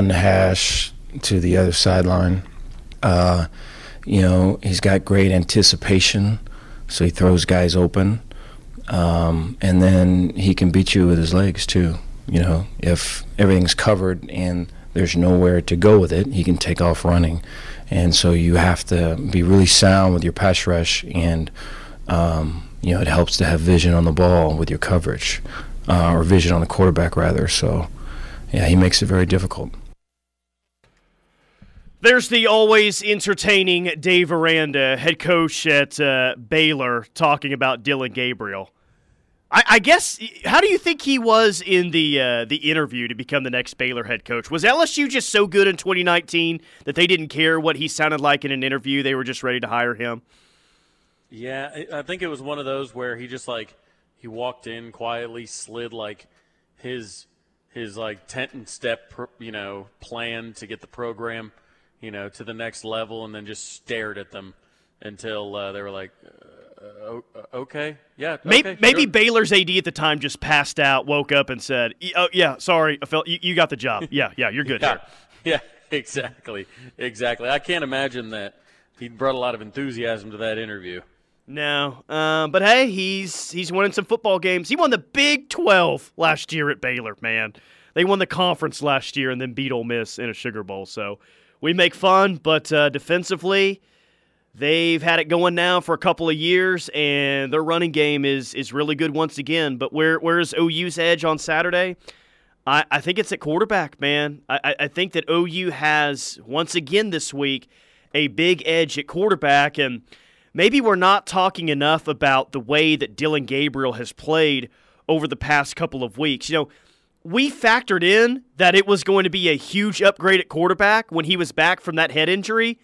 run hash to the other sideline. Uh, you know, he's got great anticipation, so he throws guys open. Um, and then he can beat you with his legs too. You know, if everything's covered and there's nowhere to go with it, he can take off running. And so you have to be really sound with your pass rush, and um, you know it helps to have vision on the ball with your coverage, uh, or vision on the quarterback rather. So, yeah, he makes it very difficult. There's the always entertaining Dave Aranda, head coach at uh, Baylor, talking about Dillon Gabriel. I, I, guess, how do you think he was in the uh, the interview to become the next Baylor head coach? Was LSU just so good in 2019 that they didn't care what he sounded like in an interview? They were just ready to hire him. Yeah, I think it was one of those where he just like he walked in quietly, slid like his his like tent and step, you know, plan to get the program you know, to the next level, and then just stared at them until uh, they were like, uh, uh "Okay, yeah." Maybe, okay, maybe sure. Baylor's AD at the time just passed out, woke up, and said, "Oh yeah, sorry, felt you, you got the job. Yeah, yeah, you're good yeah. here." Yeah, exactly, exactly. I can't imagine that he brought a lot of enthusiasm to that interview. No, uh, but hey, he's he's winning some football games. He won the Big Twelve last year at Baylor. Man, they won the conference last year and then beat Ole Miss in a Sugar Bowl. So we make fun, but uh, defensively, they've had it going now for a couple of years, and their running game is is really good once again. But where where's OU's edge on Saturday? I, I think it's at quarterback, man. I, I think that OU has once again this week a big edge at quarterback, and maybe we're not talking enough about the way that Dillon Gabriel has played over the past couple of weeks. You know we factored in that it was going to be a huge upgrade at quarterback when he was back from that head injury.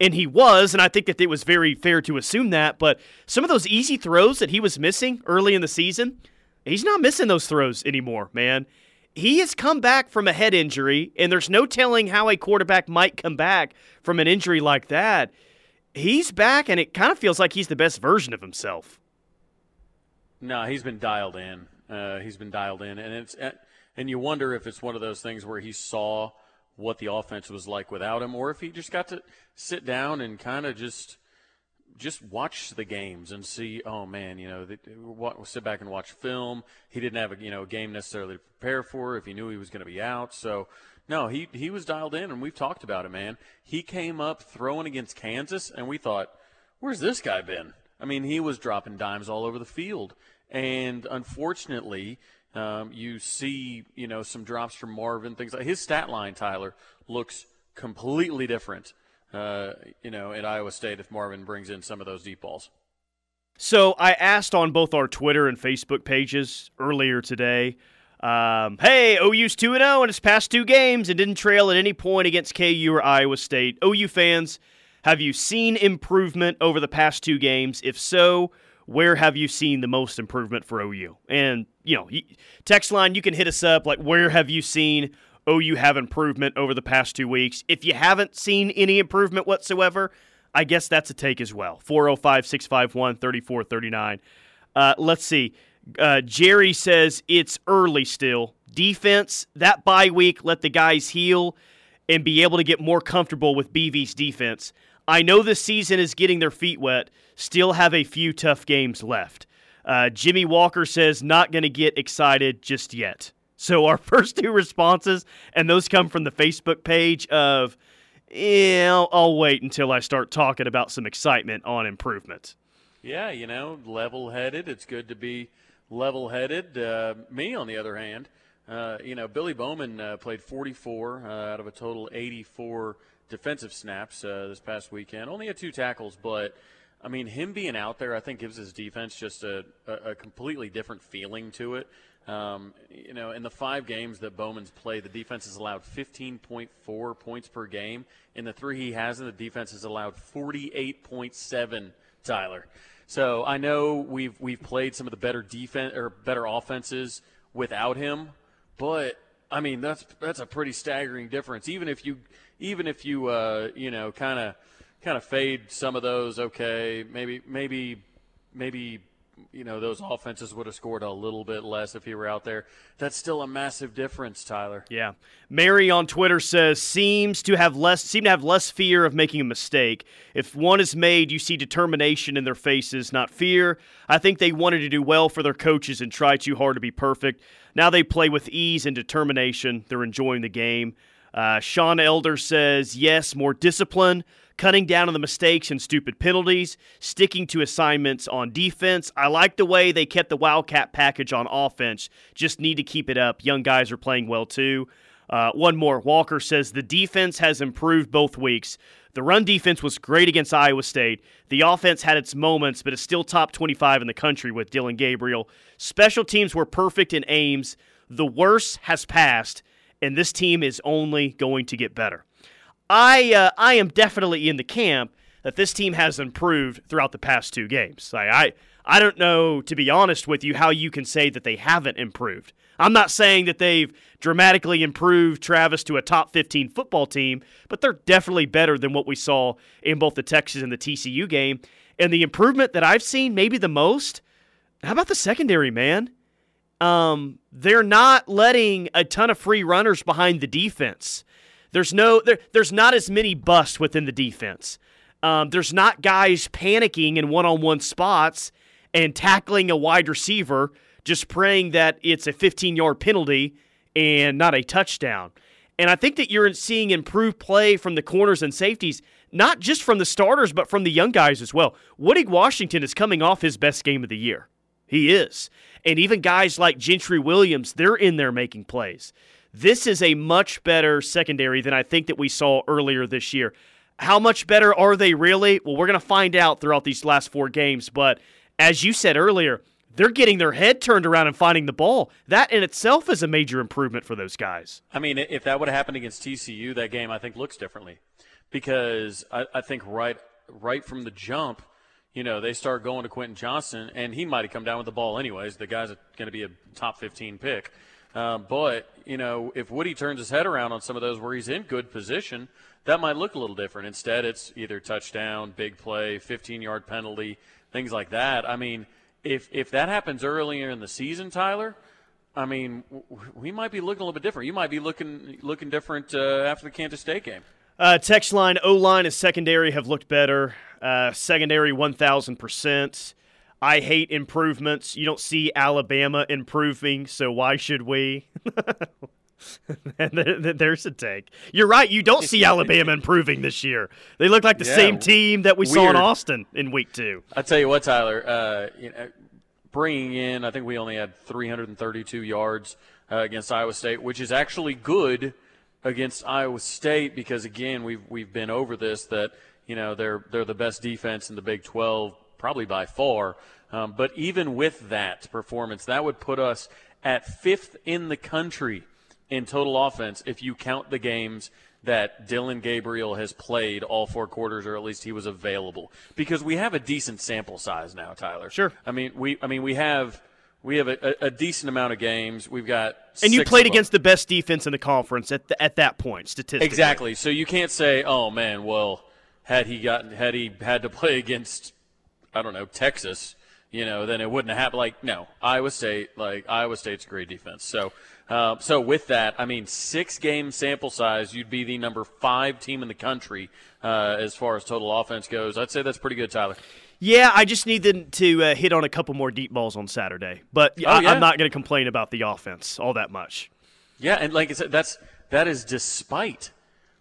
And he was, and I think that it was very fair to assume that. But some of those easy throws that he was missing early in the season, he's not missing those throws anymore, man. He has come back from a head injury, and there's no telling how a quarterback might come back from an injury like that. He's back, and it kind of feels like he's the best version of himself. No, he's been dialed in. Uh, he's been dialed in, and it's and you wonder if it's one of those things where he saw what the offense was like without him, or if he just got to sit down and kind of just just watch the games and see. Oh man, you know, what, sit back and watch film. He didn't have a you know game necessarily to prepare for if he knew he was going to be out. So no, he he was dialed in, and we've talked about it, man. He came up throwing against Kansas, and we thought, where's this guy been? I mean, he was dropping dimes all over the field, and unfortunately um, you see, you know, some drops from Marvin, things like his stat line. Tyler looks completely different, uh, you know, at Iowa State if Marvin brings in some of those deep balls. So I asked on both our Twitter and Facebook pages earlier today. Um, hey, OU's 2 0 in its past two games and didn't trail at any point against KU or Iowa State. OU fans, have you seen improvement over the past two games? If so, where have you seen the most improvement for OU? And, you know, text line, you can hit us up like, where have you seen OU have improvement over the past two weeks? If you haven't seen any improvement whatsoever, I guess that's a take as well. 405 651 3439. Uh, let's see. Uh, Jerry says it's early still. Defense, that bye week, let the guys heal and be able to get more comfortable with BV's defense. I know this season is getting their feet wet, still have a few tough games left. Uh, Jimmy Walker says, not going to get excited just yet. So, our first two responses, and those come from the Facebook page of, yeah, I'll, I'll wait until I start talking about some excitement on improvement. Yeah, you know, level headed. It's good to be level headed. Uh, me, on the other hand, uh, you know, Billy Bowman uh, played 44 uh, out of a total 84 defensive snaps uh, this past weekend. Only had two tackles, but I mean, him being out there, I think gives his defense just a, a, completely different feeling to it. Um, you know, in the five games that Bowman's played, the defense has allowed 15.4 points per game. In the three he has, in the defense has allowed 48.7. Tyler, so I know we've we've played some of the better defense or better offenses without him, but I mean that's that's a pretty staggering difference. Even if you even if you uh, you know kind of kind of fade some of those, okay, maybe maybe maybe you know those offenses would have scored a little bit less if he were out there. That's still a massive difference, Tyler. Yeah. Mary on Twitter says seems to have less seem to have less fear of making a mistake. If one is made, you see determination in their faces, not fear. I think they wanted to do well for their coaches and try too hard to be perfect. Now they play with ease and determination. They're enjoying the game. Uh, Sean Elder says yes, more discipline cutting down on the mistakes and stupid penalties, sticking to assignments on defense. I like the way they kept the Wildcat package on offense. Just need to keep it up. Young guys are playing well too. Uh, one more. Walker says the defense has improved both weeks. The run defense was great against Iowa State. The offense had its moments, but it's still top 25 in the country with Dillon Gabriel. Special teams were perfect in Ames. The worst has passed, and this team is only going to get better. I uh, I am definitely in the camp that this team has improved throughout the past two games. I, I I don't know, to be honest with you, how you can say that they haven't improved. I'm not saying that they've dramatically improved Travis to a top 15 football team, but they're definitely better than what we saw in both the Texas and the TCU game. And the improvement that I've seen, maybe the most, how about the secondary, man? Um, they're not letting a ton of free runners behind the defense. There's no there, there's not as many busts within the defense. Um, there's not guys panicking in one-on-one spots and tackling a wide receiver, just praying that it's a 15-yard penalty and not a touchdown. And I think that you're seeing improved play from the corners and safeties, not just from the starters, but from the young guys as well. Woody Washington is coming off his best game of the year. He is. And even guys like Gentry Williams, they're in there making plays. This is a much better secondary than I think that we saw earlier this year. How much better are they really? Well, we're going to find out throughout these last four games. But as you said earlier, they're getting their head turned around and finding the ball. That in itself is a major improvement for those guys. I mean, if that would have happened against TCU, that game I think looks differently because I, I think right right from the jump, you know, they start going to Quentin Johnston, and he might have come down with the ball anyways. The guy's going to be a top 15 pick. Uh, but, you know, if Woody turns his head around on some of those where he's in good position, that might look a little different. Instead, it's either touchdown, big play, 15 yard penalty, things like that. I mean, if, if that happens earlier in the season, Tyler, I mean, we might be looking a little bit different. You might be looking looking different uh, after the Kansas State game. Uh, text line O line and secondary have looked better. Uh, secondary 1,000%. I hate improvements. You don't see Alabama improving, so why should we? There's a take. You're right. You don't see Alabama improving this year. They look like the yeah, same team that we weird. saw in Austin in week two. I tell you what, Tyler. Uh, you know, bringing in, I think we only had 332 yards uh, against Iowa State, which is actually good against Iowa State because again, we've we've been over this that you know they're they're the best defense in the Big 12 probably by far. Um, but even with that performance, that would put us at fifth in the country in total offense if you count the games that Dillon Gabriel has played all four quarters, or at least he was available. Because we have a decent sample size now, Tyler. Sure. I mean, we I mean we have we have a, a decent amount of games. We've got and you played against the best defense in the conference at the, at that point, statistically. Exactly. So you can't say, oh man, well, had he gotten had he had to play against I don't know, Texas, you know, then it wouldn't have happened. Like, no, Iowa State, like, Iowa State's a great defense. So, uh, so with that, I mean, six game sample size, you'd be the number five team in the country uh, as far as total offense goes. I'd say that's pretty good, Tyler. Yeah, I just need to uh, hit on a couple more deep balls on Saturday, but oh, I, am not going to complain about the offense all that much. Yeah, and like I said, that's that is despite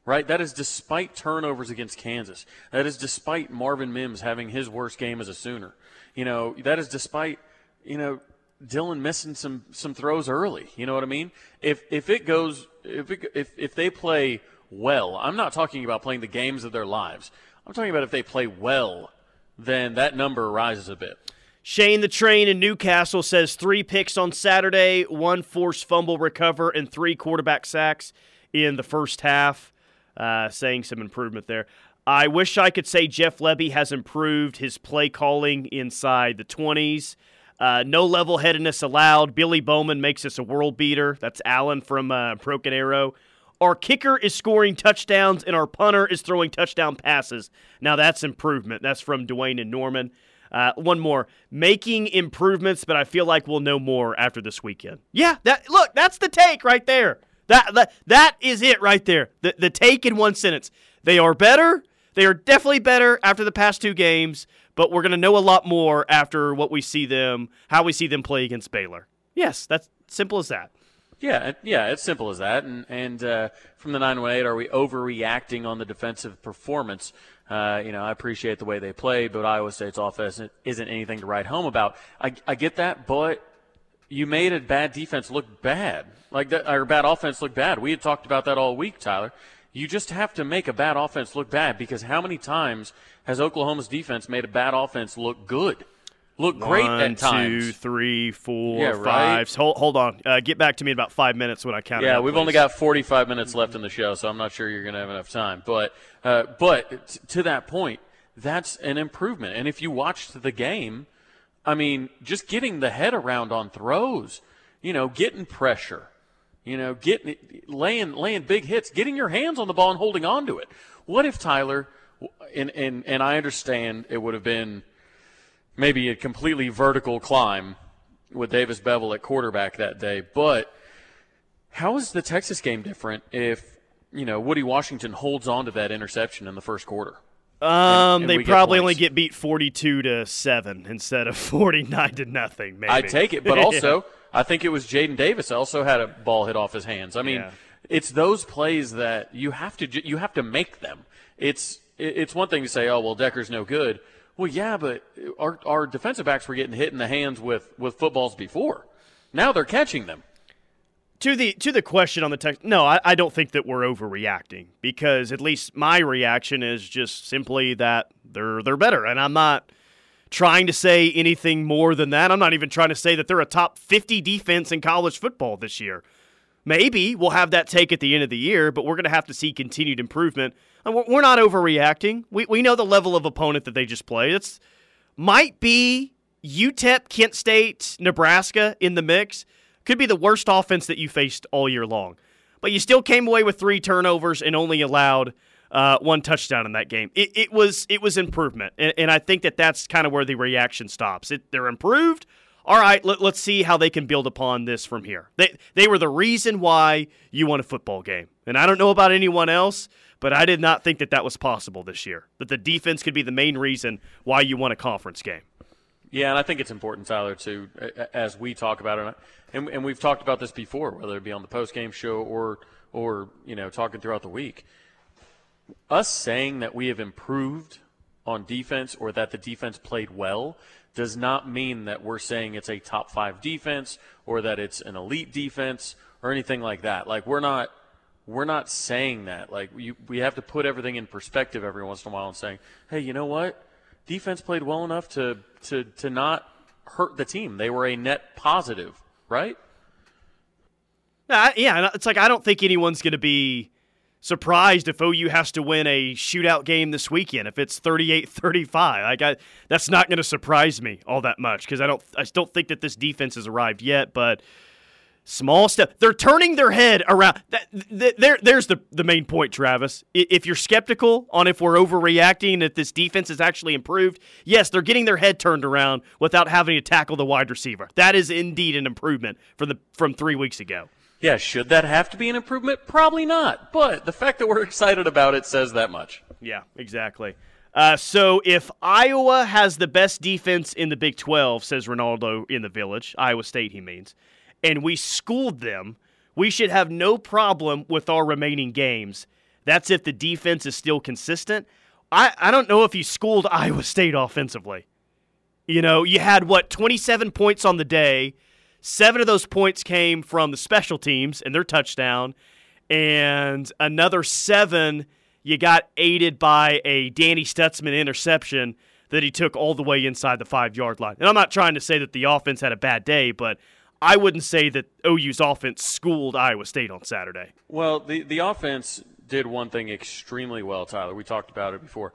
right? That is despite turnovers against Kansas. That is despite Marvin Mims having his worst game as a Sooner. You know, that is despite, you know, Dillon missing some some throws early. You know what I mean? If if it goes if it, if if they play well, I'm not talking about playing the games of their lives. I'm talking about if they play well, then that number rises a bit. Shane the Train in Newcastle says three picks on Saturday, one forced fumble recover, and three quarterback sacks in the first half uh, saying some improvement there. I wish I could say Jeff Lebby has improved his play calling inside the 20s. Uh, no level headedness allowed. Billy Bowman makes us a world beater. That's Allen from uh, Broken Arrow. Our kicker is scoring touchdowns, and our punter is throwing touchdown passes. Now that's improvement. That's from Dwayne and Norman. Uh, one more, making improvements, but I feel like we'll know more after this weekend. Yeah, that look, that's the take right there. That that, that is it right there. The the take in one sentence. They are better. They are definitely better after the past two games, but we're going to know a lot more after what we see them, how we see them play against Baylor. Yes, that's simple as that. Yeah, yeah, it's simple as that. And and uh, from the nine one eight, are we overreacting on the defensive performance? Uh, you know, I appreciate the way they played, but Iowa State's offense isn't anything to write home about. I, I get that, but you made a bad defense look bad, like that, or bad offense look bad. We had talked about that all week, Tyler. You just have to make a bad offense look bad because how many times has Oklahoma's defense made a bad offense look good? look great One, at times. two, three, four, Yeah, five. right? Hold, hold on. Uh, get back to me in about five minutes when I count. it Yeah, up, we've please. only got 45 minutes left in the show, so I'm not sure you're going to have enough time. But, uh, but t- to that point, that's an improvement. And if you watched the game, I mean, just getting the head around on throws, you know, getting pressure, you know, getting laying laying big hits, getting your hands on the ball and holding on to it. What if Tyler? And and and I understand it would have been maybe a completely vertical climb with Davis Beville at quarterback that day, but how is the Texas game different if you know Woody Washington holds on to that interception in the first quarter? Um, and they we get probably only get beat forty-two to seven instead of forty-nine to nothing. Maybe I take it, but Yeah. also I think it was Jaden Davis also had a ball hit off his hands. I mean, Yeah. it's those plays that you have to you have to make them. It's it's one thing to say, oh well, Decker's no good. Well, yeah, but our our defensive backs were getting hit in the hands with with footballs before. Now they're catching them. To the to the question on the text. No, I, I don't think that we're overreacting because at least my reaction is just simply that they're they're better, and I'm not trying to say anything more than that. I'm not even trying to say that they're a top 50 defense in college football this year. Maybe we'll have that take at the end of the year, but we're going to have to see continued improvement. We're not overreacting. We we know the level of opponent that they just play. It's might be UTEP, Kent State, Nebraska in the mix. Could be the worst offense that you faced all year long. But you still came away with three turnovers and only allowed uh, one touchdown in that game. It, it was it was improvement, and, and I think that that's kind of where the reaction stops. It, they're improved. All right, let, let's see how they can build upon this from here. They they were the reason why you won a football game, and I don't know about anyone else, but I did not think that that was possible this year. That the defense could be the main reason why you won a conference game. Yeah, and I think it's important, Tyler, to as we talk about it, and, and we've talked about this before, whether it be on the post game show or or you know talking throughout the week. Us saying that we have improved on defense or that the defense played well does not mean that we're saying it's a top five defense or that it's an elite defense or anything like that. Like we're not we're not saying that. Like you, we have to put everything in perspective every once in a while and saying, hey, you know what? Defense played well enough to to to not hurt the team. They were a net positive, right? Uh, yeah, it's like I don't think anyone's going to be surprised if OU has to win a shootout game this weekend if it's 38-35. Like I, that's not going to surprise me all that much because I don't I don't think that this defense has arrived yet, but small step. They're turning their head around. That, th- there, there's the, the main point, Travis. If you're skeptical on if we're overreacting, if this defense has actually improved, yes, they're getting their head turned around without having to tackle the wide receiver. That is indeed an improvement from the from three weeks ago. Yeah, should that have to be an improvement? Probably not. But the fact that we're excited about it says that much. Yeah, exactly. Uh, so if Iowa has the best defense in the Big 12, says Ronaldo in the village, Iowa State, he means, and we schooled them, we should have no problem with our remaining games. That's if the defense is still consistent. I, I don't know if you schooled Iowa State offensively. You know, you had what, 27 points on the day. Seven of those points came from the special teams and their touchdown, and another seven you got aided by a Danny Stutsman interception that he took all the way inside the five yard line. And I'm not trying to say that the offense had a bad day, but I wouldn't say that OU's offense schooled Iowa State on Saturday. Well, the, the offense did one thing extremely well, Tyler. We talked about it before.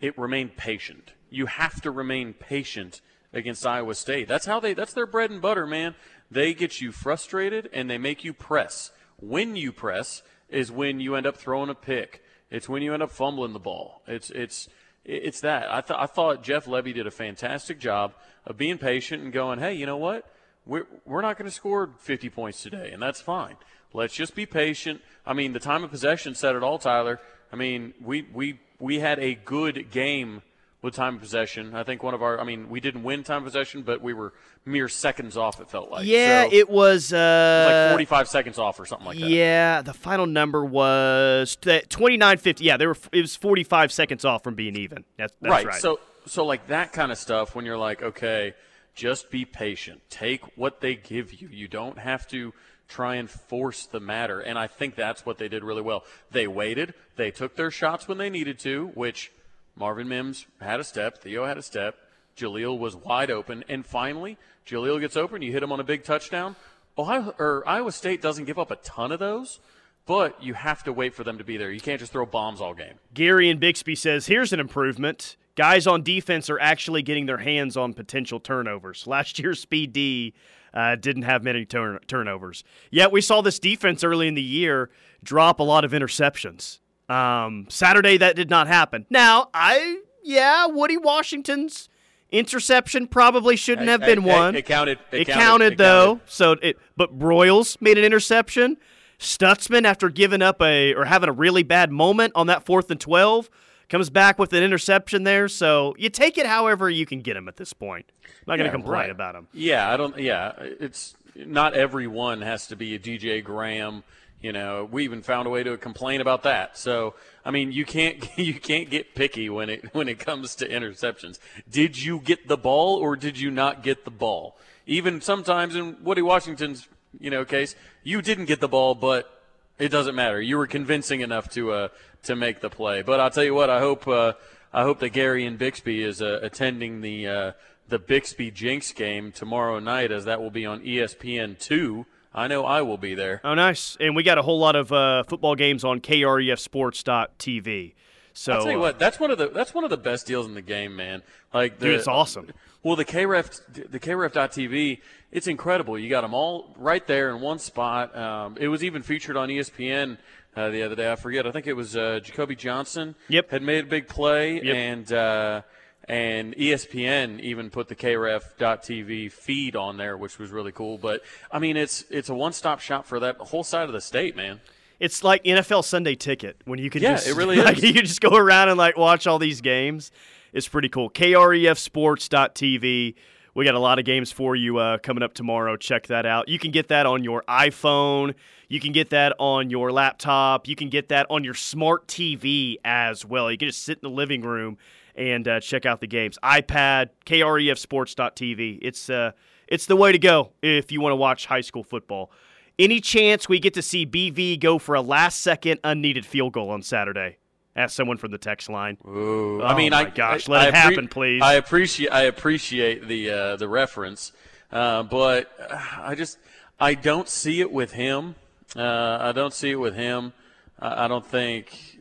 It remained patient. You have to remain patient against Iowa State. That's how they that's their bread and butter, man. They get you frustrated and they make you press. When you press is when you end up throwing a pick. It's when you end up fumbling the ball. It's it's it's that. I, th- I thought Jeff Lebby did a fantastic job of being patient and going, hey, you know what? We're, we're not going to score 50 points today, and that's fine. Let's just be patient. I mean, the time of possession said it all, Tyler. I mean, we, we, we had a good game with time of possession. I think one of our, I mean, we didn't win time of possession, but we were mere seconds off. It felt like. Yeah, so, it was, uh, it was like 45 seconds off or something like that. Yeah, the final number was 29.50. Yeah, there were. It was 45 seconds off from being even. That's, that's right. right. So, so like that kind of stuff. When you're like, okay, just be patient. Take what they give you. You don't have to try and force the matter. And I think that's what they did really well. They waited. They took their shots when they needed to, which Marvin Mims had a step, Theo had a step, Jalil was wide open, and finally, Jalil gets open. You hit him on a big touchdown. Ohio or Iowa State doesn't give up a ton of those, but you have to wait for them to be there. You can't just throw bombs all game. Gary and Bixby says, "Here's an improvement. Guys on defense are actually getting their hands on potential turnovers. Last year's speed D uh, didn't have many turn- turnovers. Yet we saw this defense early in the year drop a lot of interceptions. Um, Saturday that did not happen. Now I yeah Woody Washington's interception probably shouldn't have been one. It, counted. It, it counted, counted, though. Counted. So it but Broiles made an interception. Stutsman after giving up a or having a really bad moment on that fourth and twelve comes back with an interception there. So you take it however you can get him at this point. I'm not going to complain right. about him. Yeah, I don't. Yeah, it's not everyone has to be a DJ Graham you know, we even found a way to complain about that. So, I mean, you can't you can't get picky when it when it comes to interceptions. Did you get the ball or did you not get the ball? Even sometimes in Woody Washington's you know case, you didn't get the ball, but it doesn't matter. You were convincing enough to uh, to make the play. But I'll tell you what, I hope uh, I hope that Gary and Bixby is uh, attending the uh, the Bixby Jenks game tomorrow night, as that will be on ESPN two I know I will be there. Oh, nice. And we got a whole lot of uh, football games on KREFSports.tv. So I'll tell you what, that's one of the that's one of the best deals in the game, man. Like, the, dude, it's awesome. Well, the KREF the KREF.tv, it's incredible. You got them all right there in one spot. Um, it was even featured on ESPN uh, the other day. I forget. I think it was uh, Jacoby Johnson. Yep. Had made a big play, yep. and uh, and ESPN even put the KREF.TV feed on there, which was really cool. But I mean, it's it's a one-stop shop for that whole side of the state, man. It's like NFL Sunday Ticket when you can yeah, just it really like, you just go around and like watch all these games. It's pretty cool. KREFSports.tv. We got a lot of games for you uh, coming up tomorrow. Check that out. You can get that on your iPhone. You can get that on your laptop. You can get that on your smart TV as well. You can just sit in the living room and uh, check out the games. iPad, KREFSports.tv. It's uh, it's the way to go if you want to watch high school football. Any chance we get to see BV go for a last second unneeded field goal on Saturday? Ask someone from the text line. Ooh, oh I mean, my I, gosh, I, let I it happen, please. I appreciate I appreciate the uh, the reference, uh, but I just I don't see it with him. Uh, I don't see it with him. I, I don't think.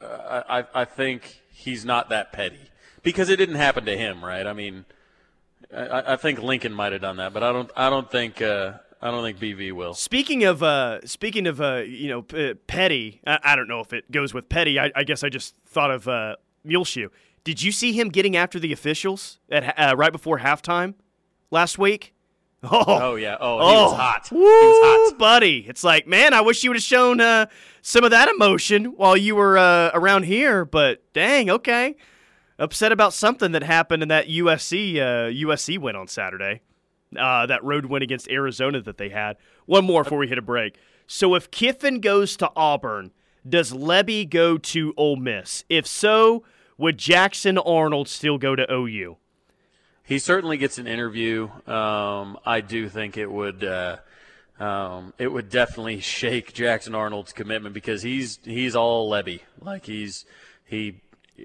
Uh, I I think he's not that petty because it didn't happen to him, right? I mean, I, I think Lincoln might have done that, but I don't. I don't think. Uh, I don't think BV will. Speaking of, uh, speaking of, uh, you know, p- petty. I, I, don't know if it goes with petty. I, I guess I just thought of uh, Muleshoe. Did you see him getting after the officials at uh, right before halftime last week? Oh, oh yeah. Oh, he oh, was hot. Woo, he was hot, buddy. It's like, man, I wish you would have shown uh, some of that emotion while you were uh, around here. But dang, okay, upset about something that happened in that USC uh, USC win on Saturday. Uh, that road win against Arizona that they had. One more before we hit a break. So if Kiffin goes to Auburn, does Lebby go to Ole Miss? If so, would Jackson Arnold still go to OU? He certainly gets an interview. Um, I do think it would. Uh, um, it would definitely shake Jackson Arnold's commitment because he's he's all Lebby. Like he's he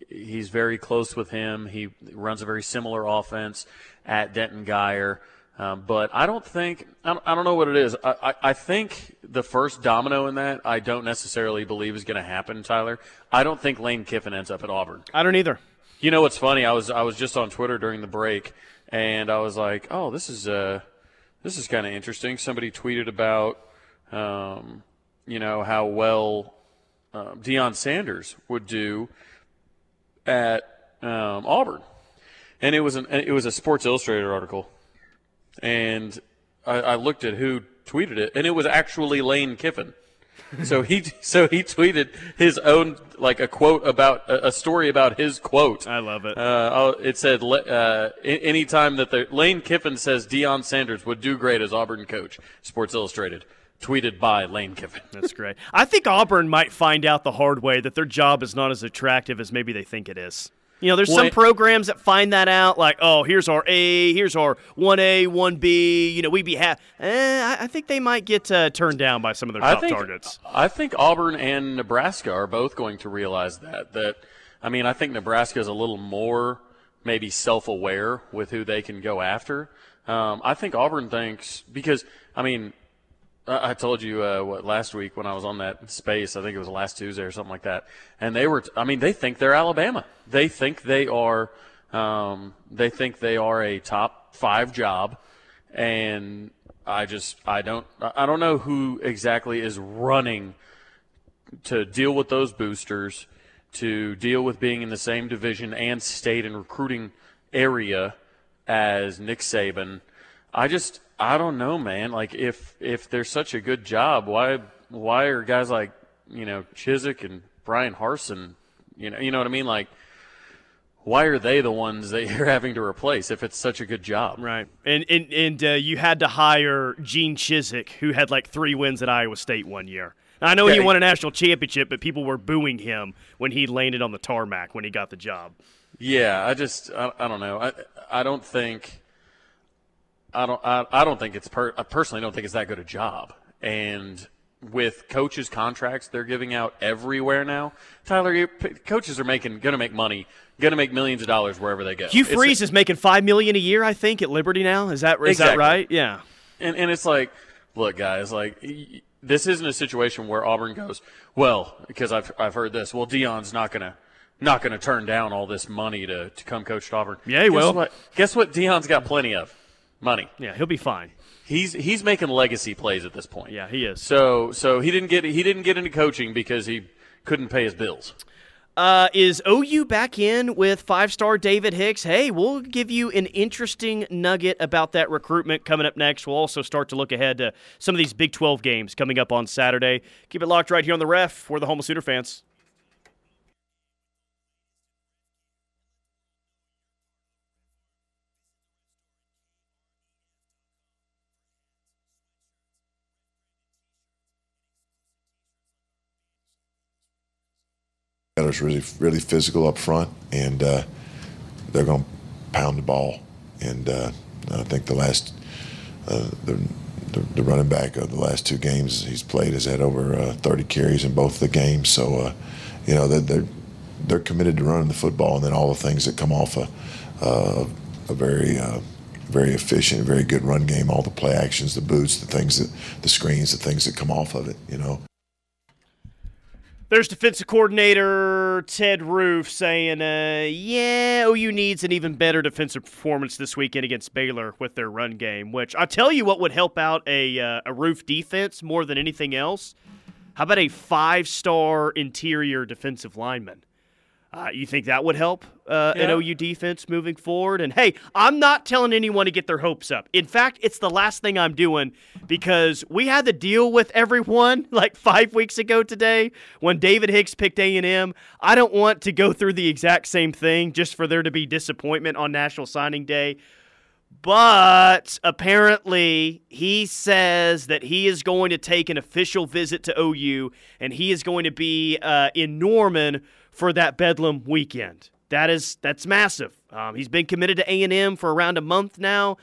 he's very close with him. He runs a very similar offense at Denton Guyer. Um, but I don't think I don't, I don't know what it is. I, I, I, think the first domino in that I don't necessarily believe is going to happen, Tyler. I don't think Lane Kiffin ends up at Auburn. I don't either. You know what's funny? I was I was just on Twitter during the break, and I was like, oh, this is uh this is kind of interesting. Somebody tweeted about, um, you know, how well uh, Deion Sanders would do at um, Auburn, and it was an it was a Sports Illustrated article, and I, I looked at who tweeted it, and it was actually Lane Kiffin. so he so he tweeted his own like a quote about a, story about his quote. I love it. Uh, it said uh, anytime that the Lane Kiffin says Deion Sanders would do great as Auburn coach. Sports Illustrated tweeted by Lane Kiffin. That's great. I think Auburn might find out the hard way that their job is not as attractive as maybe they think it is. You know, there's well, some programs that find that out, like, oh, here's our A, here's our 1A, 1B. You know, we'd be happy. Eh, I think they might get uh, turned down by some of their top I think, targets. I think Auburn and Nebraska are both going to realize that. That I mean, I think Nebraska is a little more maybe self-aware with who they can go after. Um, I think Auburn thinks because I mean I told you uh, what last week when I was on that space. I think it was last Tuesday or something like that. And they were. I mean, they think they're Alabama. They think they are. Um, they think they are a top five job. And I just I don't I don't know who exactly is running to deal with those boosters, to deal with being in the same division and state and recruiting area as Nick Saban. I just I don't know, man. Like if if there's such a good job, why why are guys like you know Chizik and Bryan Harsin, you know you know what I mean? Like why are they the ones that you're having to replace if it's such a good job? Right. And and and uh, you had to hire Gene Chizik, who had like three wins at Iowa State one year. I know yeah, he won a national championship, but people were booing him when he landed on the tarmac when he got the job. Yeah, I just I, I don't know. I I don't think I don't. I, I don't think it's. Per, I personally don't think it's that good a job. And with coaches' contracts they're giving out everywhere now, Tyler, coaches are making going to make money, going to make millions of dollars wherever they go. Hugh Freeze is making five million a year, I think, at Liberty now. Is that is exactly. that right? Yeah. And and it's like, look, guys, like this isn't a situation where Auburn goes, well, because I've I've heard this. Well, Deion's not going to not going to turn down all this money to, to come coach Auburn. Yeah, he Guess will. What? Guess what? Deion's got plenty of money. Yeah, he'll be fine. He's he's making legacy plays at this point. Yeah, he is. So so he didn't get he didn't get into coaching because he couldn't pay his bills. Uh, is OU back in with five star David Hicks? Hey, we'll give you an interesting nugget about that recruitment coming up next. We'll also start to look ahead to some of these Big 12 games coming up on Saturday. Keep it locked right here on the ref for the Home Sooner fans. Is really really physical up front, and uh, they're going to pound the ball. And uh, I think the last uh, the, the, the running back of the last two games he's played has had over uh, 30 carries in both the games. So uh, you know they're, they're, they're committed to running the football, and then all the things that come off a uh, a very very efficient, very good run game. All the play actions, the boots, the things that the screens, the things that come off of it. You know. There's defensive coordinator Ted Roof saying, uh, yeah, OU needs an even better defensive performance this weekend against Baylor with their run game, which I tell you what would help out a, uh, a Roof defense more than anything else. How about a five star interior defensive lineman? Uh, you think that would help uh, yeah. an OU defense moving forward? And hey, I'm not telling anyone to get their hopes up. In fact, it's the last thing I'm doing because we had to deal with everyone like five weeks ago today when David Hicks picked A&M. I don't want to go through the exact same thing just for there to be disappointment on National Signing Day. But apparently, he says that he is going to take an official visit to OU and he is going to be uh, in Norman for that Bedlam weekend. That is that's massive. Um, he's been committed to A and M for around a month now,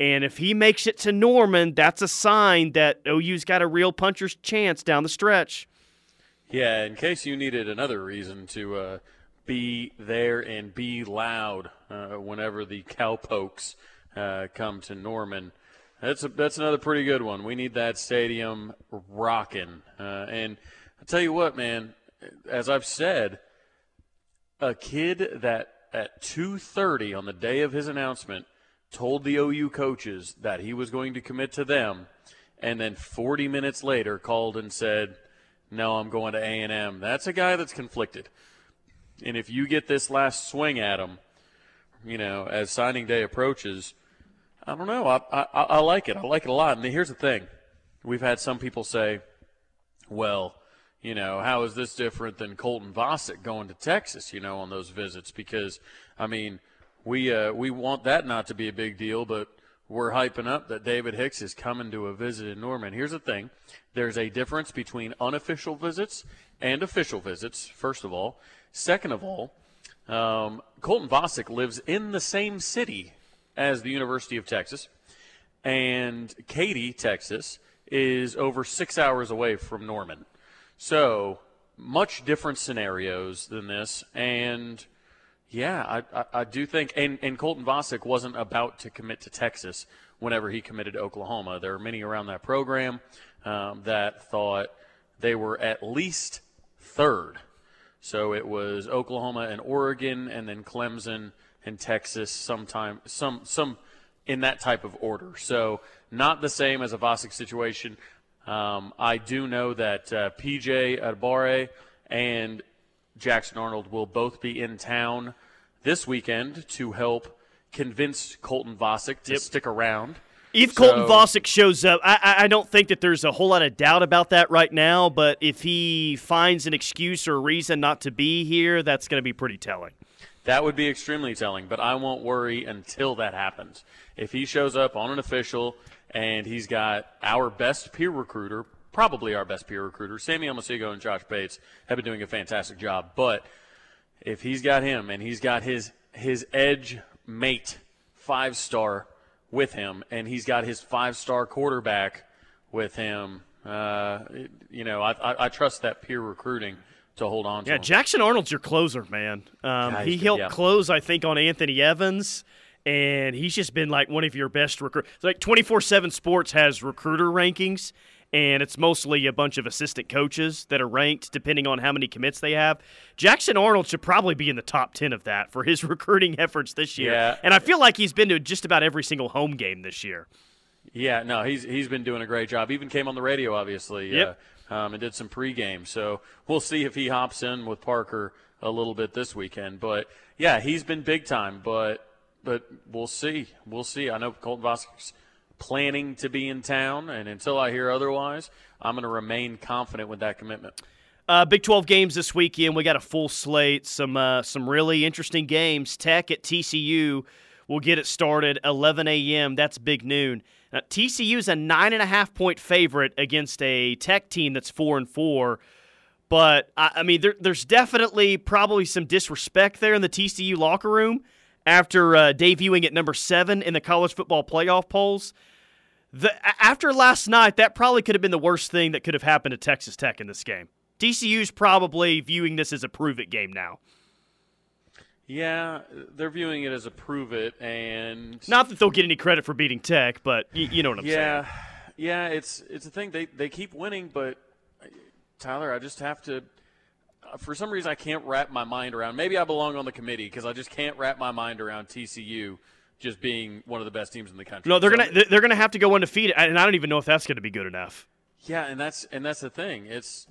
and if he makes it to Norman, that's a sign that OU's got a real puncher's chance down the stretch. Yeah, in case you needed another reason to uh, be there and be loud uh, whenever the cowpokes uh, come to Norman. That's a, that's another pretty good one. We need that stadium rocking. Uh, and I tell you what, man, as I've said, a kid that at 2:30 on the day of his announcement told the OU coaches that he was going to commit to them and then 40 minutes later called and said, "No, I'm going to A&M." That's a guy that's conflicted. And if you get this last swing at him, you know, as signing day approaches, I don't know. I, I, I like it. I like it a lot. And here's the thing we've had some people say, well, you know, how is this different than Colton Vasek going to Texas, you know, on those visits? Because, I mean, we, uh, we want that not to be a big deal, but we're hyping up that David Hicks is coming to a visit in Norman. Here's the thing there's a difference between unofficial visits and official visits, first of all. Second of all, um, Colton Vasek lives in the same city as the University of Texas, and Katy, Texas, is over six hours away from Norman. So, much different scenarios than this, and – yeah, I, I, I, do think, and, and Colton Vasek wasn't about to commit to Texas whenever he committed to Oklahoma. There are many around that program um, that thought they were at least third. So it was Oklahoma and Oregon, and then Clemson and Texas, sometime some some in that type of order. So not the same as a Vasek situation. Um, I do know that uh, PJ Adebawore and Jackson Arnold will both be in town this weekend to help convince Colton Vasek to yep. stick around. If so, Colton Vasek shows up, I, I don't think that there's a whole lot of doubt about that right now. But if he finds an excuse or a reason not to be here, that's going to be pretty telling. That would be extremely telling, but I won't worry until that happens. If he shows up on an official and he's got our best peer recruiter, probably our best peer recruiter. Sammy Omosigho and Josh Bates have been doing a fantastic job. But if he's got him and he's got his his edge mate five star with him, and he's got his five star quarterback with him, uh, you know, I, I, I, trust that peer recruiting to hold on to. Yeah. Jackson Arnold's your closer, man. Um, he helped yeah. close, I think, on Anthony Evans and he's just been like one of your best recruiters. Like 24 7 Sports has recruiter rankings, and it's mostly a bunch of assistant coaches that are ranked depending on how many commits they have. Jackson Arnold should probably be in the top 10 of that for his recruiting efforts this year. Yeah. And I feel like he's been to just about every single home game this year. Yeah, no, he's he's been doing a great job. Even came on the radio, obviously, yep. Uh, um, and did some pregame. So we'll see if he hops in with Parker a little bit this weekend. But yeah, he's been big time. But but we'll see. We'll see. I know Colton Vasek's planning to be in town, and until I hear otherwise, I'm going to remain confident with that commitment. Uh, Big 12 games this weekend. We got a full slate. Some uh, some really interesting games. Tech at TCU. We'll get it started 11 a.m. That's big noon. Now, TCU is a nine and a half point favorite against a Tech team that's four and four. But I, I mean, there, there's definitely probably some disrespect there in the TCU locker room after uh, debuting at number seven in the college football playoff polls. The, after last night, that probably could have been the worst thing that could have happened to Texas Tech in this game. TCU's probably viewing this as a prove it game now. Yeah, they're viewing it as a prove it, and not that they'll get any credit for beating Tech, but you, you know what I'm yeah, saying. Yeah, yeah, it's it's a thing. They they keep winning, but Tyler, I just have to for some reason I can't wrap my mind around. Maybe I belong on the committee because I just can't wrap my mind around TCU just being one of the best teams in the country. No, they're so, gonna they're gonna have to go undefeated, and I don't even know if that's going to be good enough. Yeah, and that's and that's the thing. It's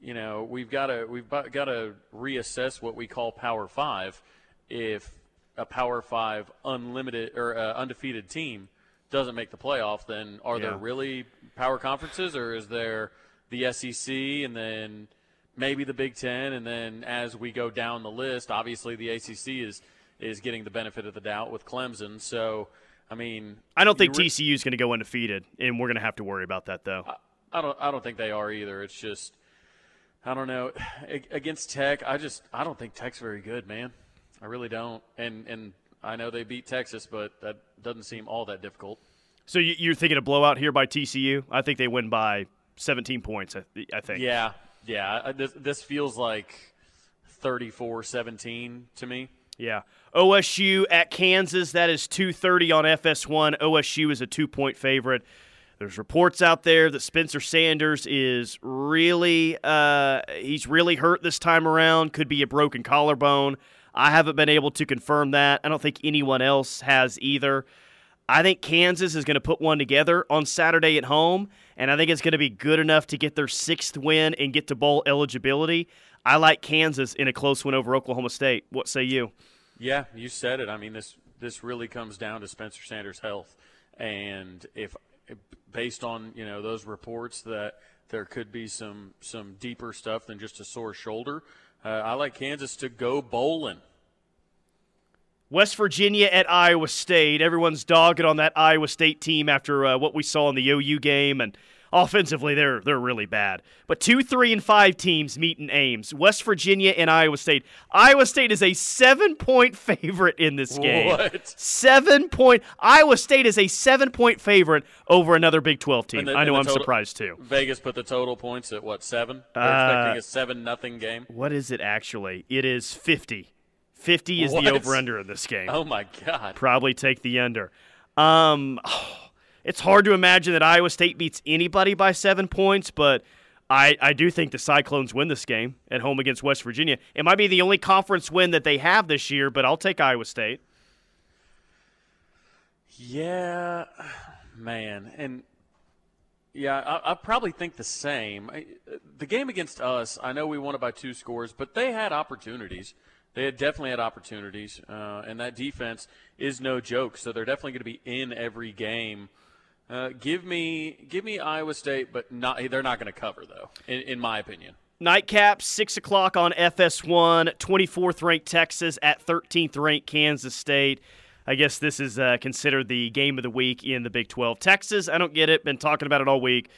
you know we've got to we've got to reassess what we call Power Five. If a Power Five unlimited or uh, undefeated team doesn't make the playoff, then are yeah. there really power conferences, or is there the SEC and then maybe the Big Ten, and then as we go down the list, obviously the ACC is is getting the benefit of the doubt with Clemson. So, I mean, I don't think re- TCU is going to go undefeated, and we're going to have to worry about that though. I, I, don't. I don't think they are either. It's just, I don't know. Against Tech, I just I don't think Tech's very good, man. I really don't. And and I know they beat Texas, but that doesn't seem all that difficult. So you're thinking a blowout here by TCU? I think they win by 17 points. I think. Yeah, yeah, this, this feels like 34-17 to me. Yeah. OSU at Kansas, that is 230 on FS1. OSU is a two-point favorite. There's reports out there that Spencer Sanders is really uh, he's really hurt this time around. Could be a broken collarbone. I haven't been able to confirm that. I don't think anyone else has either. I think Kansas is going to put one together on Saturday at home, and I think it's going to be good enough to get their sixth win and get to bowl eligibility. I like Kansas in a close win over Oklahoma State. What say you? Yeah, you said it. I mean, this this really comes down to Spencer Sanders' health, and if based on you know those reports that there could be some some deeper stuff than just a sore shoulder, uh, I like Kansas to go bowling. West Virginia at Iowa State. Everyone's dogging on that Iowa State team after uh, what we saw in the OU game, and offensively they're they're really bad. But two, three, and five teams meet in Ames. West Virginia and Iowa State. Iowa State is a seven point favorite in this game. What? Seven point. Iowa State is a seven point favorite over another Big Twelve team. The- I know I'm total- surprised too. Vegas put the total points at what seven? They're Uh, expecting a seven nothing game. What is it actually? It is fifty. Fifty is What? the over under in this game. Oh my God! probably take the under. Um, it's hard to imagine that Iowa State beats anybody by seven points, but I, I do think the Cyclones win this game at home against West Virginia. It might be the only conference win that they have this year, but I'll take Iowa State. Yeah, man, and yeah, I, I probably think the same. I, the game against us, I know we won it by two scores, but they had opportunities. They had definitely had opportunities, uh, and that defense is no joke. So they're definitely going to be in every game. Uh, give me, give me Iowa State, but not. They're not going to cover though, in, in my opinion. Nightcap, 6 o'clock on FS1, 24th ranked Texas at 13th ranked Kansas State. I guess this is uh, considered the game of the week in the Big 12. Texas, I don't get it. Been talking about it all week.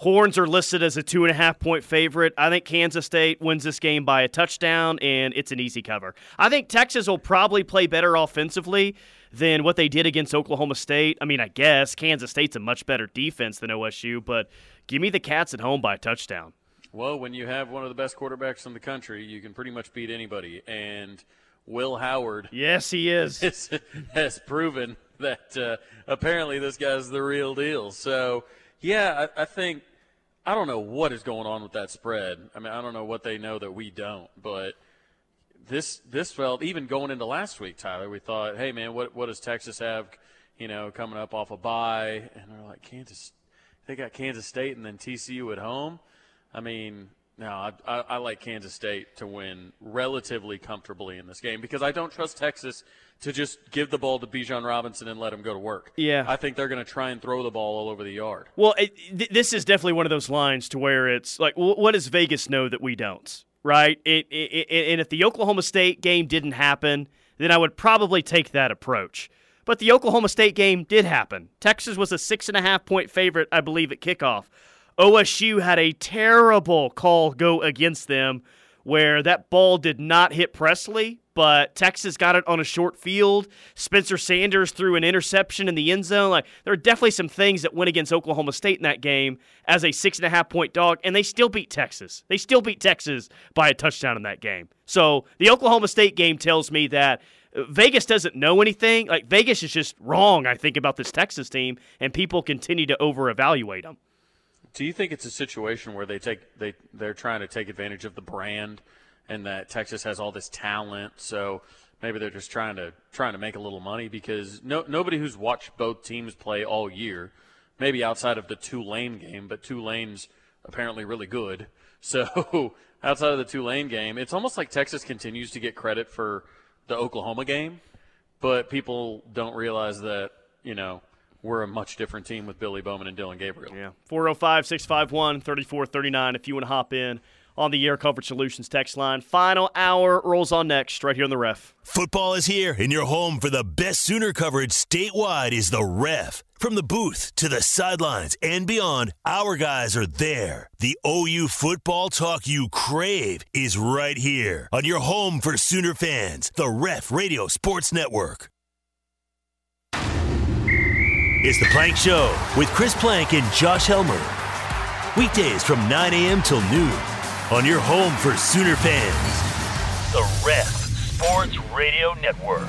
Horns are listed as a two and a half point favorite. I think Kansas State wins this game by a touchdown, and it's an easy cover. I think Texas will probably play better offensively than what they did against Oklahoma State. I mean, I guess Kansas State's a much better defense than OSU, but give me the Cats at home by a touchdown. Well, when you have one of the best quarterbacks in the country, you can pretty much beat anybody. And Will Howard Yes, he is. has, has proven that uh, apparently this guy's the real deal. So, yeah, I, I think I don't know what is going on with that spread. I mean, I don't know what they know that we don't, but this this felt even going into last week, Tyler. We thought, hey man, what what does Texas have? You know, coming up off a bye, and they're like Kansas. They got Kansas State and then TCU at home. I mean, no, I, I, I like Kansas State to win relatively comfortably in this game because I don't trust Texas to just give the ball to Bijan Robinson and let him go to work. Yeah. I think they're going to try and throw the ball all over the yard. Well, it, th- this is definitely one of those lines to where it's like, wh- what does Vegas know that we don't? Right? It, it, it, and if the Oklahoma State game didn't happen, then I would probably take that approach. But the Oklahoma State game did happen. Texas was a six and a half point favorite, I believe, at kickoff. OSU had a terrible call go against them where that ball did not hit Presley, but Texas got it on a short field. Spencer Sanders threw an interception in the end zone. Like there are definitely some things that went against Oklahoma State in that game as a six and a half point dog, and they still beat Texas. They still beat Texas by a touchdown in that game. So the Oklahoma State game tells me that Vegas doesn't know anything. Like Vegas is just wrong, I think, about this Texas team, and people continue to over evaluate them. Do you think it's a situation where they take they they're trying to take advantage of the brand and that Texas has all this talent, so maybe they're just trying to trying to make a little money because no nobody who's watched both teams play all year, maybe outside of the Tulane game, but Tulane's apparently really good. So outside of the Tulane game, it's almost like Texas continues to get credit for the Oklahoma game, but people don't realize that you know we're a much different team with Billy Bowman and Dillon Gabriel. Yeah. 405 651 3439 if you want to hop in on the Air Comfort Solutions text line. Final hour rolls on next, right here on the ref. Football is here, and your home for the best Sooner coverage statewide is the Ref. From the booth to the sidelines and beyond, our guys are there. The OU football talk you crave is right here on your home for Sooner fans, the Ref Radio Sports Network. It's the Plank Show with Chris Plank and Josh Helmer. Weekdays from 9 a.m. till noon on your home for Sooner fans, the Ref Sports Radio Network.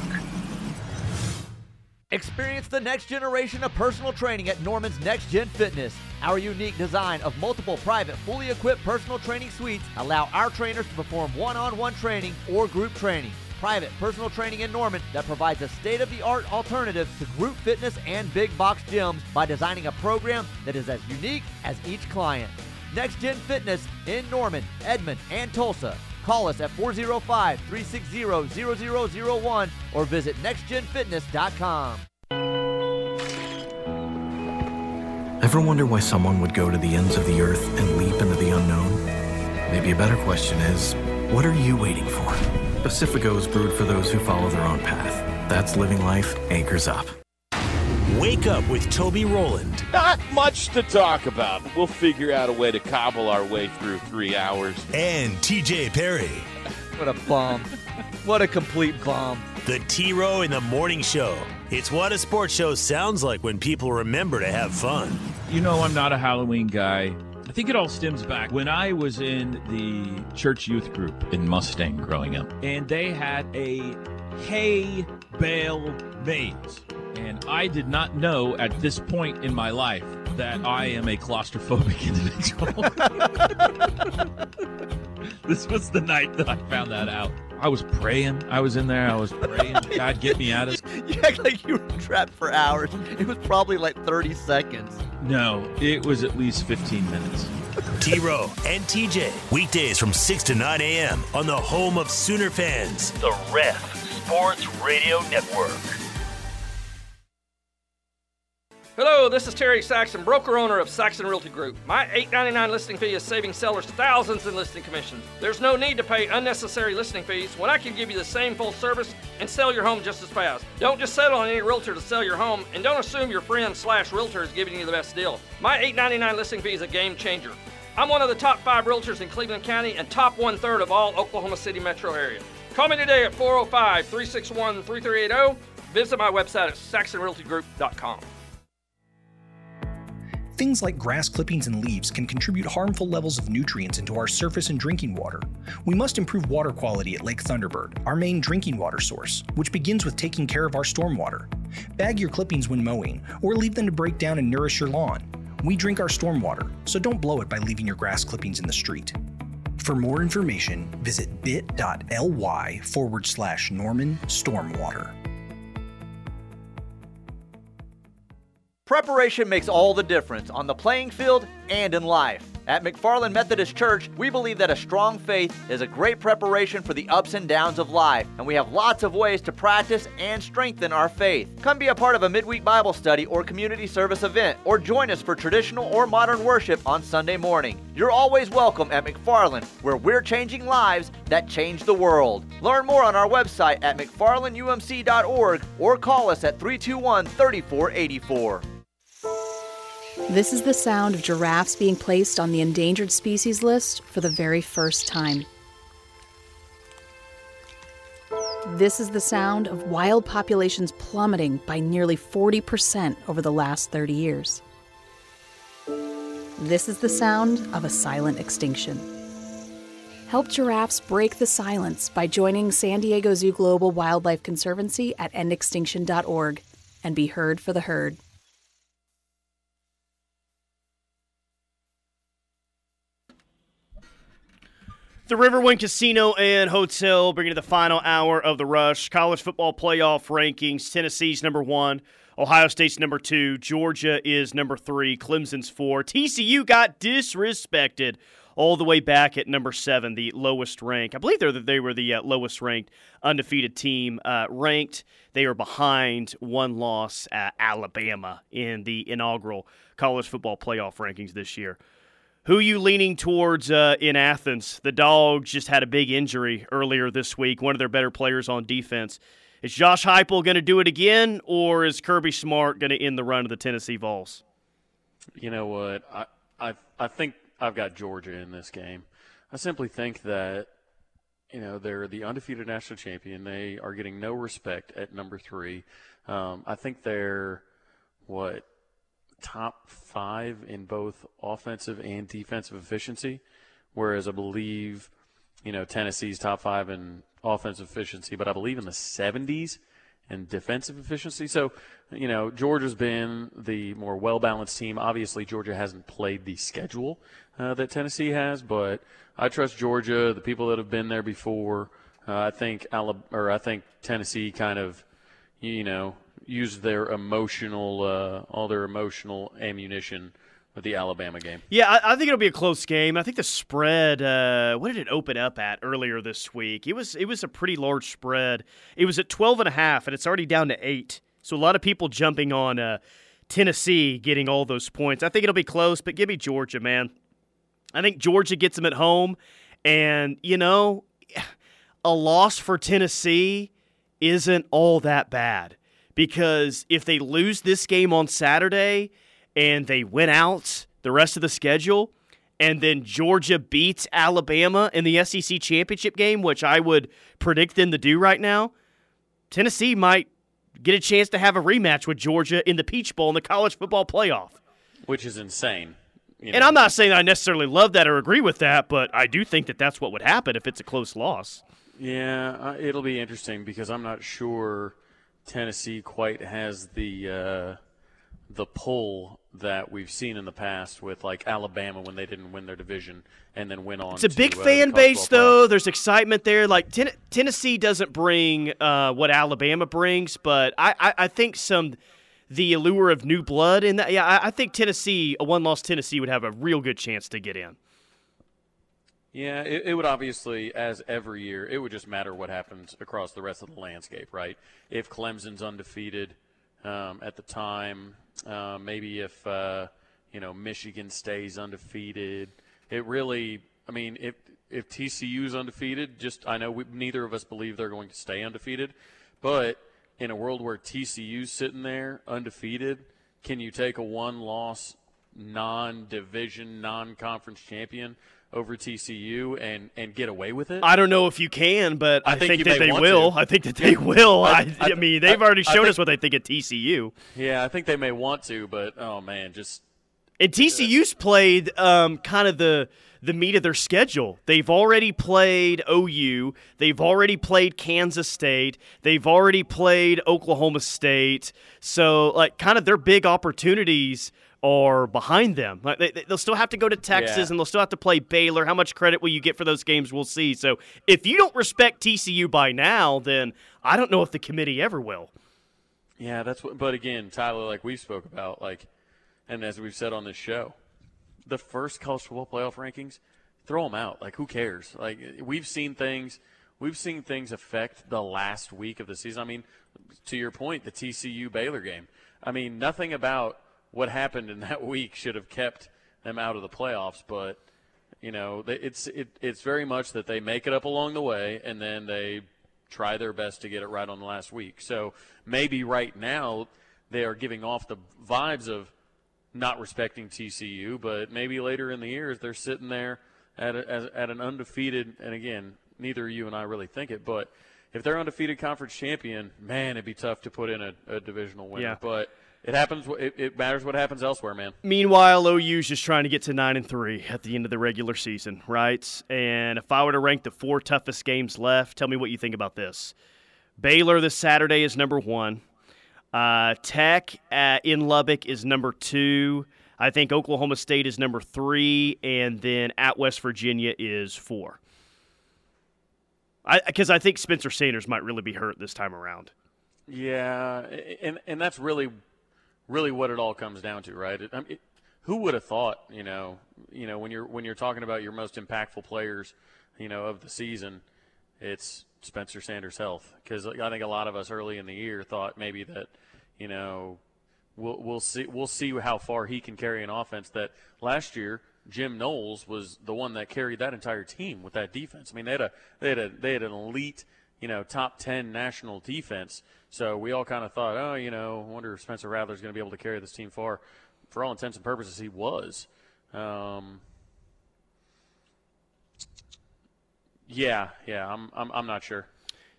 Experience the next generation of personal training at Norman's Next Gen Fitness. Our unique design of multiple private, fully equipped personal training suites allow our trainers to perform one-on-one training or group training. Private personal training in Norman that provides a state-of-the-art alternative to group fitness and big box gyms by designing a program that is as unique as each client. Next Gen Fitness in Norman, Edmond, and Tulsa. Call us at 405 360 0001 or visit nextgenfitness.com. Ever wonder why someone would go to the ends of the earth and leap into the unknown? Maybe a better question is what are you waiting for? Pacifico is brewed for those who follow their own path. That's living life anchors up. Wake up with Toby Rowland. Not much to talk about. We'll figure out a way to cobble our way through three hours. And TJ Perry. What a bomb. what a complete bomb. The T Row in the Morning Show. It's what a sports show sounds like when people remember to have fun. You know, I'm not a Halloween guy. I think it all stems back when I was in the church youth group in Mustang growing up, and they had a hay bale maze. And I did not know at this point in my life that I am a claustrophobic individual. this was the night that I found that out. I was praying. I was in there. I was praying. God, get me out of this. You act like you were trapped for hours. It was probably like 30 seconds. No, it was at least 15 minutes. T Row and TJ. Weekdays from 6 to 9 a.m. on the home of Sooner fans. The Ref Sports Radio Network. Hello, this is Terry Saxon, broker owner of Saxon Realty Group. My $8.99 listing fee is saving sellers thousands in listing commissions. There's no need to pay unnecessary listing fees when I can give you the same full service and sell your home just as fast. Don't just settle on any realtor to sell your home and don't assume your friend slash realtor is giving you the best deal. My $8.99 listing fee is a game changer. I'm one of the top five realtors in Cleveland County and top one third of all Oklahoma City metro area. Call me today at 405 361 3380. Visit my website at saxonrealtygroup.com. Things like grass clippings and leaves can contribute harmful levels of nutrients into our surface and drinking water. We must improve water quality at Lake Thunderbird, our main drinking water source, which begins with taking care of our stormwater. Bag your clippings when mowing, or leave them to break down and nourish your lawn. We drink our stormwater, so don't blow it by leaving your grass clippings in the street. For more information, visit bit.ly forward slash Norman Stormwater. Preparation makes all the difference on the playing field and in life. At McFarland Methodist Church, we believe that a strong faith is a great preparation for the ups and downs of life, and we have lots of ways to practice and strengthen our faith. Come be a part of a midweek Bible study or community service event, or join us for traditional or modern worship on Sunday morning. You're always welcome at McFarland, where we're changing lives that change the world. Learn more on our website at mcfarlandumc.org or call us at 321 3484. This is the sound of giraffes being placed on the endangered species list for the very first time. This is the sound of wild populations plummeting by nearly 40% over the last 30 years. This is the sound of a silent extinction. Help giraffes break the silence by joining San Diego Zoo Global Wildlife Conservancy at endextinction.org and be heard for the herd. The Riverwind Casino and Hotel bringing you the final hour of the rush. College football playoff rankings Tennessee's number one, Ohio State's number two, Georgia is number three, Clemson's four. TCU got disrespected all the way back at number seven, the lowest rank. I believe they they were the uh, lowest ranked undefeated team uh, ranked. They are behind one loss at Alabama in the inaugural college football playoff rankings this year. Who you leaning towards uh, in Athens? The Dogs just had a big injury earlier this week. One of their better players on defense. Is Josh Heupel going to do it again, or is Kirby Smart going to end the run of the Tennessee Vols? You know what? I, I I think I've got Georgia in this game. I simply think that you know they're the undefeated national champion. They are getting no respect at number three. Um, I think they're what top five in both offensive and defensive efficiency, whereas I believe, you know, Tennessee's top five in offensive efficiency, but I believe in the 70s in defensive efficiency. So, you know, Georgia's been the more well balanced team. Obviously, Georgia hasn't played the schedule uh, that Tennessee has, but I trust Georgia, the people that have been there before. Uh, I think Alabama, or I think Tennessee kind of, you know, use their emotional, uh, all their emotional ammunition with the Alabama game. Yeah, I, I, think it'll be a close game. I think the spread. Uh, what did it open up at earlier this week? It was it was a pretty large spread. It was at 12 and a half, and it's already down to eight. So a lot of people jumping on uh, Tennessee getting all those points. I think it'll be close, but give me Georgia, man. I think Georgia gets them at home, and you know, a loss for Tennessee isn't all that bad because if they lose this game on Saturday and they win out the rest of the schedule, and then Georgia beats Alabama in the SEC championship game, which I would predict them to do right now, Tennessee might get a chance to have a rematch with Georgia in the Peach Bowl in the college football playoff. Which is insane. You know. And I'm not saying I necessarily love that or agree with that, but I do think that that's what would happen if it's a close loss. Yeah, uh, it'll be interesting because I'm not sure Tennessee quite has the uh, the pull that we've seen in the past with like Alabama when they didn't win their division and then went on. It's a to, big uh, fan base though. There's excitement there. Like ten- Tennessee doesn't bring uh, what Alabama brings, but I, I, I, think some the allure of new blood in that. Yeah, I, I think Tennessee, a one loss Tennessee, would have a real good chance to get in. Yeah, it, it, would obviously, as every year, it would just matter what happens across the rest of the landscape, right? If Clemson's undefeated um, at the time, uh, maybe if uh, you know Michigan stays undefeated, it really. I mean, if if TCU's undefeated, just I know we, neither of us believe they're going to stay undefeated, but in a world where TCU's sitting there undefeated, can you take a one-loss, non-division, non-conference champion? Over TCU and, and get away with it? I don't know if you can, but I, I think, think that they will. To. I think that they will. I, I, I mean, they've already shown us what they think at TCU. Yeah, I think they may want to, but oh man, just and TCU's played um, kind of the the meat of their schedule. They've already played OU. They've already played Kansas State. They've already played Oklahoma State. So, like, kind of their big opportunities are behind them. Like they, will still have to go to Texas yeah. and they'll still have to play Baylor. How much credit will you get for those games? We'll see. So if you don't respect TCU by now, then I don't know if the committee ever will. Yeah, that's what. But again, Tyler, like we spoke about, like, and as we've said on this show, the first college football playoff rankings, throw them out. Like, who cares? Like, we've seen things. We've seen things affect the last week of the season. I mean, to your point, the TCU Baylor game. I mean, nothing about what happened in that week should have kept them out of the playoffs. But you know, it's it, it's very much that they make it up along the way, and then they try their best to get it right on the last week. So maybe right now they are giving off the vibes of not respecting TCU, but maybe later in the year, as they're sitting there at a, at an undefeated, and again, neither you and I really think it, but if they're undefeated conference champion, man, it'd be tough to put in a, a divisional winner. Yeah. But it happens. It, it, matters what happens elsewhere, man. Meanwhile, OU's just trying to get to nine and three at the end of the regular season, right? And if I were to rank the four toughest games left, tell me what you think about this. Baylor this Saturday is number one. Uh, Tech at, in Lubbock is number two. I think Oklahoma State is number three, and then at West Virginia is four. Because I, I think Spencer Sanders might really be hurt this time around. Yeah, and and that's really really what it all comes down to, right? It, I mean, it, who would have thought, you know, you know, when you're when you're talking about your most impactful players, you know, of the season, it's Spencer Sanders' health because I think a lot of us early in the year thought maybe that, you know, we'll we'll see we'll see how far he can carry an offense that last year Jim Knowles was the one that carried that entire team with that defense. I mean, they had a they had a they had an elite you know, top 10 national defense. So we all kind of thought, oh, you know, I wonder if Spencer Rattler is going to be able to carry this team far. For all intents and purposes, he was. Um, yeah, yeah, I'm, I'm, I'm not sure.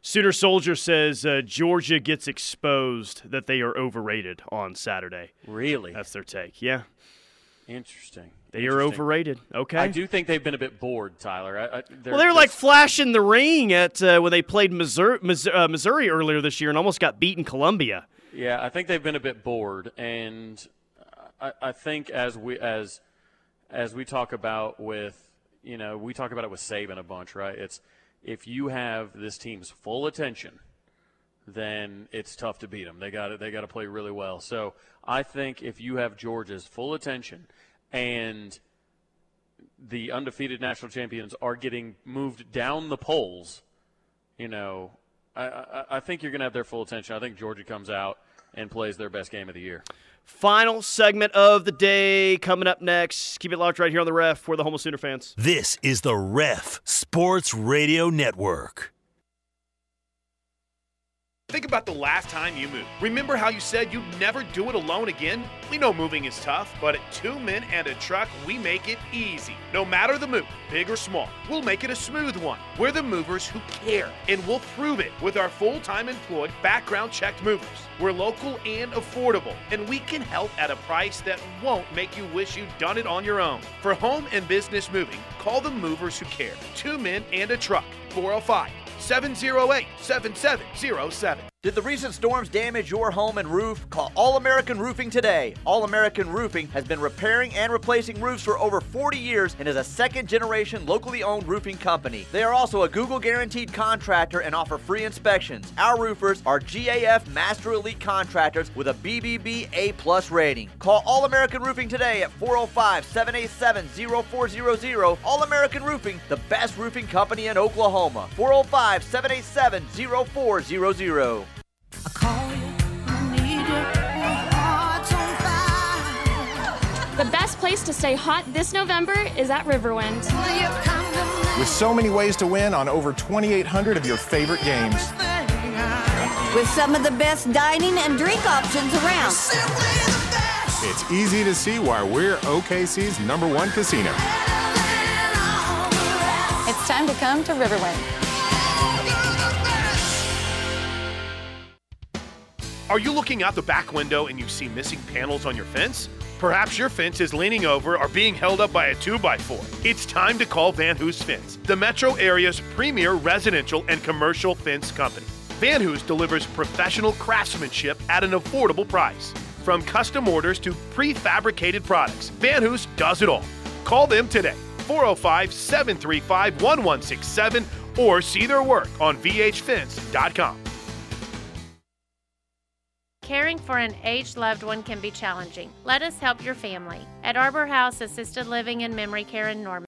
Sooner Soldier says uh, Georgia gets exposed that they are overrated on Saturday. Really? That's their take. Yeah. Interesting. They are overrated. Okay. I do think they've been a bit bored, Tyler. I, I, well, they were like flashing the ring at uh, when they played Missouri, uh, Missouri earlier this year and almost got beaten Columbia. Yeah, I think they've been a bit bored, and I, I think as we as as we talk about with you know we talk about it with Saban a bunch, right? It's if you have this team's full attention, then it's tough to beat them. They got They got to play really well. So I think if you have Georgia's full attention and the undefeated national champions are getting moved down the polls, you know, I, I, I think you're going to have their full attention. I think Georgia comes out and plays their best game of the year. Final segment of the day coming up next. Keep it locked right here on the ref. We're the Homo Sooner fans. This is the Ref Sports Radio Network. Think about the last time you moved. Remember how you said you'd never do it alone again? We know moving is tough, but at Two Men and a Truck, we make it easy. No matter the move, big or small, we'll make it a smooth one. We're the movers who care, and we'll prove it with our full time employed, background checked movers. We're local and affordable, and we can help at a price that won't make you wish you'd done it on your own. For home and business moving, call the movers who care. Two Men and a Truck, 405 708 7707. Did the recent storms damage your home and roof? Call All American Roofing today. All American Roofing has been repairing and replacing roofs for over 40 years and is a second generation locally owned roofing company. They are also a Google guaranteed contractor and offer free inspections. Our roofers are GAF Master Elite contractors with a BBB A plus rating. Call All American Roofing today at 405 787 0400. All American Roofing, the best roofing company in Oklahoma. 405 787 0400. The best place to stay hot this November is at Riverwind. With so many ways to win on over 2,800 of your favorite games. With some of the best dining and drink options around. It's easy to see why we're OKC's number one casino. It's time to come to Riverwind. Are you looking out the back window and you see missing panels on your fence? Perhaps your fence is leaning over or being held up by a 2x4. It's time to call Van Hoos Fence, the metro area's premier residential and commercial fence company. Van Hoos delivers professional craftsmanship at an affordable price. From custom orders to prefabricated products, Van Hoos does it all. Call them today, 405 735 1167, or see their work on vhfence.com. Caring for an aged loved one can be challenging. Let us help your family. At Arbor House Assisted Living and Memory Care in Norman,